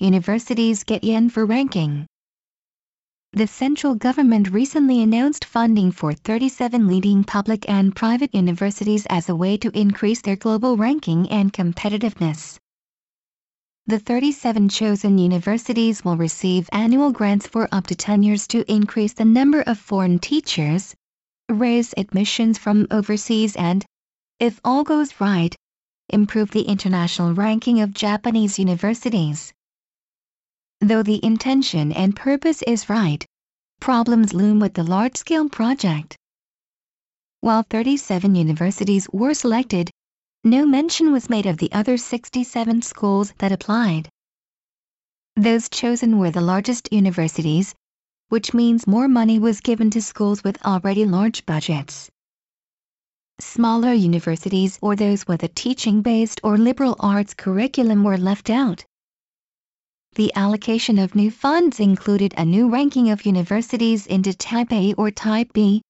universities get yen for ranking. The central government recently announced funding for 37 leading public and private universities as a way to increase their global ranking and competitiveness. The 37 chosen universities will receive annual grants for up to 10 years to increase the number of foreign teachers, raise admissions from overseas and, if all goes right, improve the international ranking of Japanese universities. Though the intention and purpose is right, problems loom with the large-scale project. While 37 universities were selected, no mention was made of the other 67 schools that applied. Those chosen were the largest universities, which means more money was given to schools with already large budgets. Smaller universities or those with a teaching-based or liberal arts curriculum were left out. The allocation of new funds included a new ranking of universities into Type A or Type B,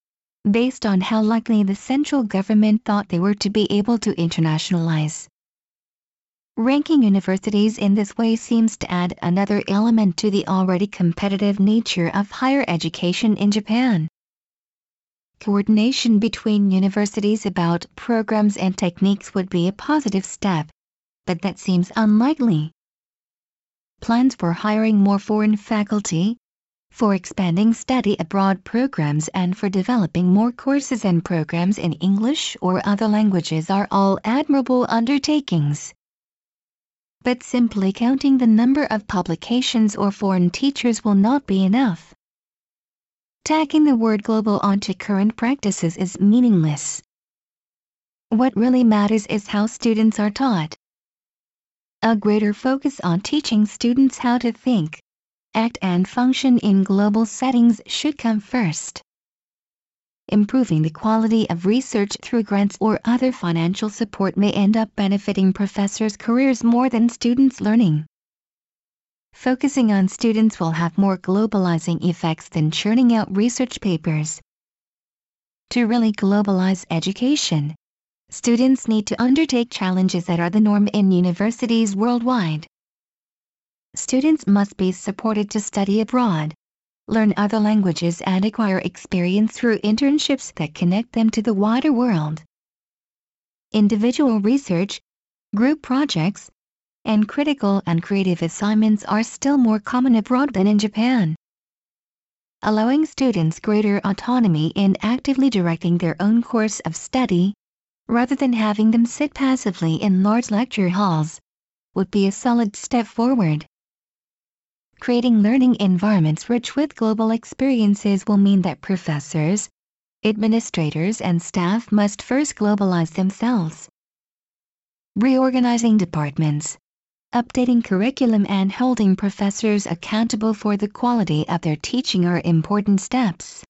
based on how likely the central government thought they were to be able to internationalize. Ranking universities in this way seems to add another element to the already competitive nature of higher education in Japan. Coordination between universities about programs and techniques would be a positive step, but that seems unlikely. Plans for hiring more foreign faculty, for expanding study abroad programs and for developing more courses and programs in English or other languages are all admirable undertakings. But simply counting the number of publications or foreign teachers will not be enough. Tacking the word global onto current practices is meaningless. What really matters is how students are taught. A greater focus on teaching students how to think, act and function in global settings should come first. Improving the quality of research through grants or other financial support may end up benefiting professors' careers more than students' learning. Focusing on students will have more globalizing effects than churning out research papers. To really globalize education, students need to undertake challenges that are the norm in universities worldwide students must be supported to study abroad, learn other languages and acquire experience through internships that connect them to the wider world. Individual research, group projects, and critical and creative assignments are still more common abroad than in Japan. Allowing students greater autonomy in actively directing their own course of study, rather than having them sit passively in large lecture halls, would be a solid step forward. Creating learning environments rich with global experiences will mean that professors, administrators and staff must first globalize themselves. Reorganizing departments, updating curriculum and holding professors accountable for the quality of their teaching are important steps.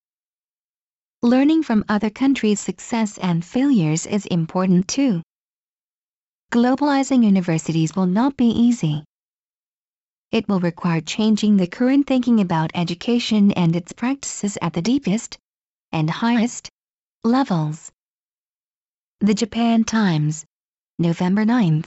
Learning from other countries' success and failures is important too. Globalizing universities will not be easy it will require changing the current thinking about education and its practices at the deepest and highest levels. The Japan Times, November 9,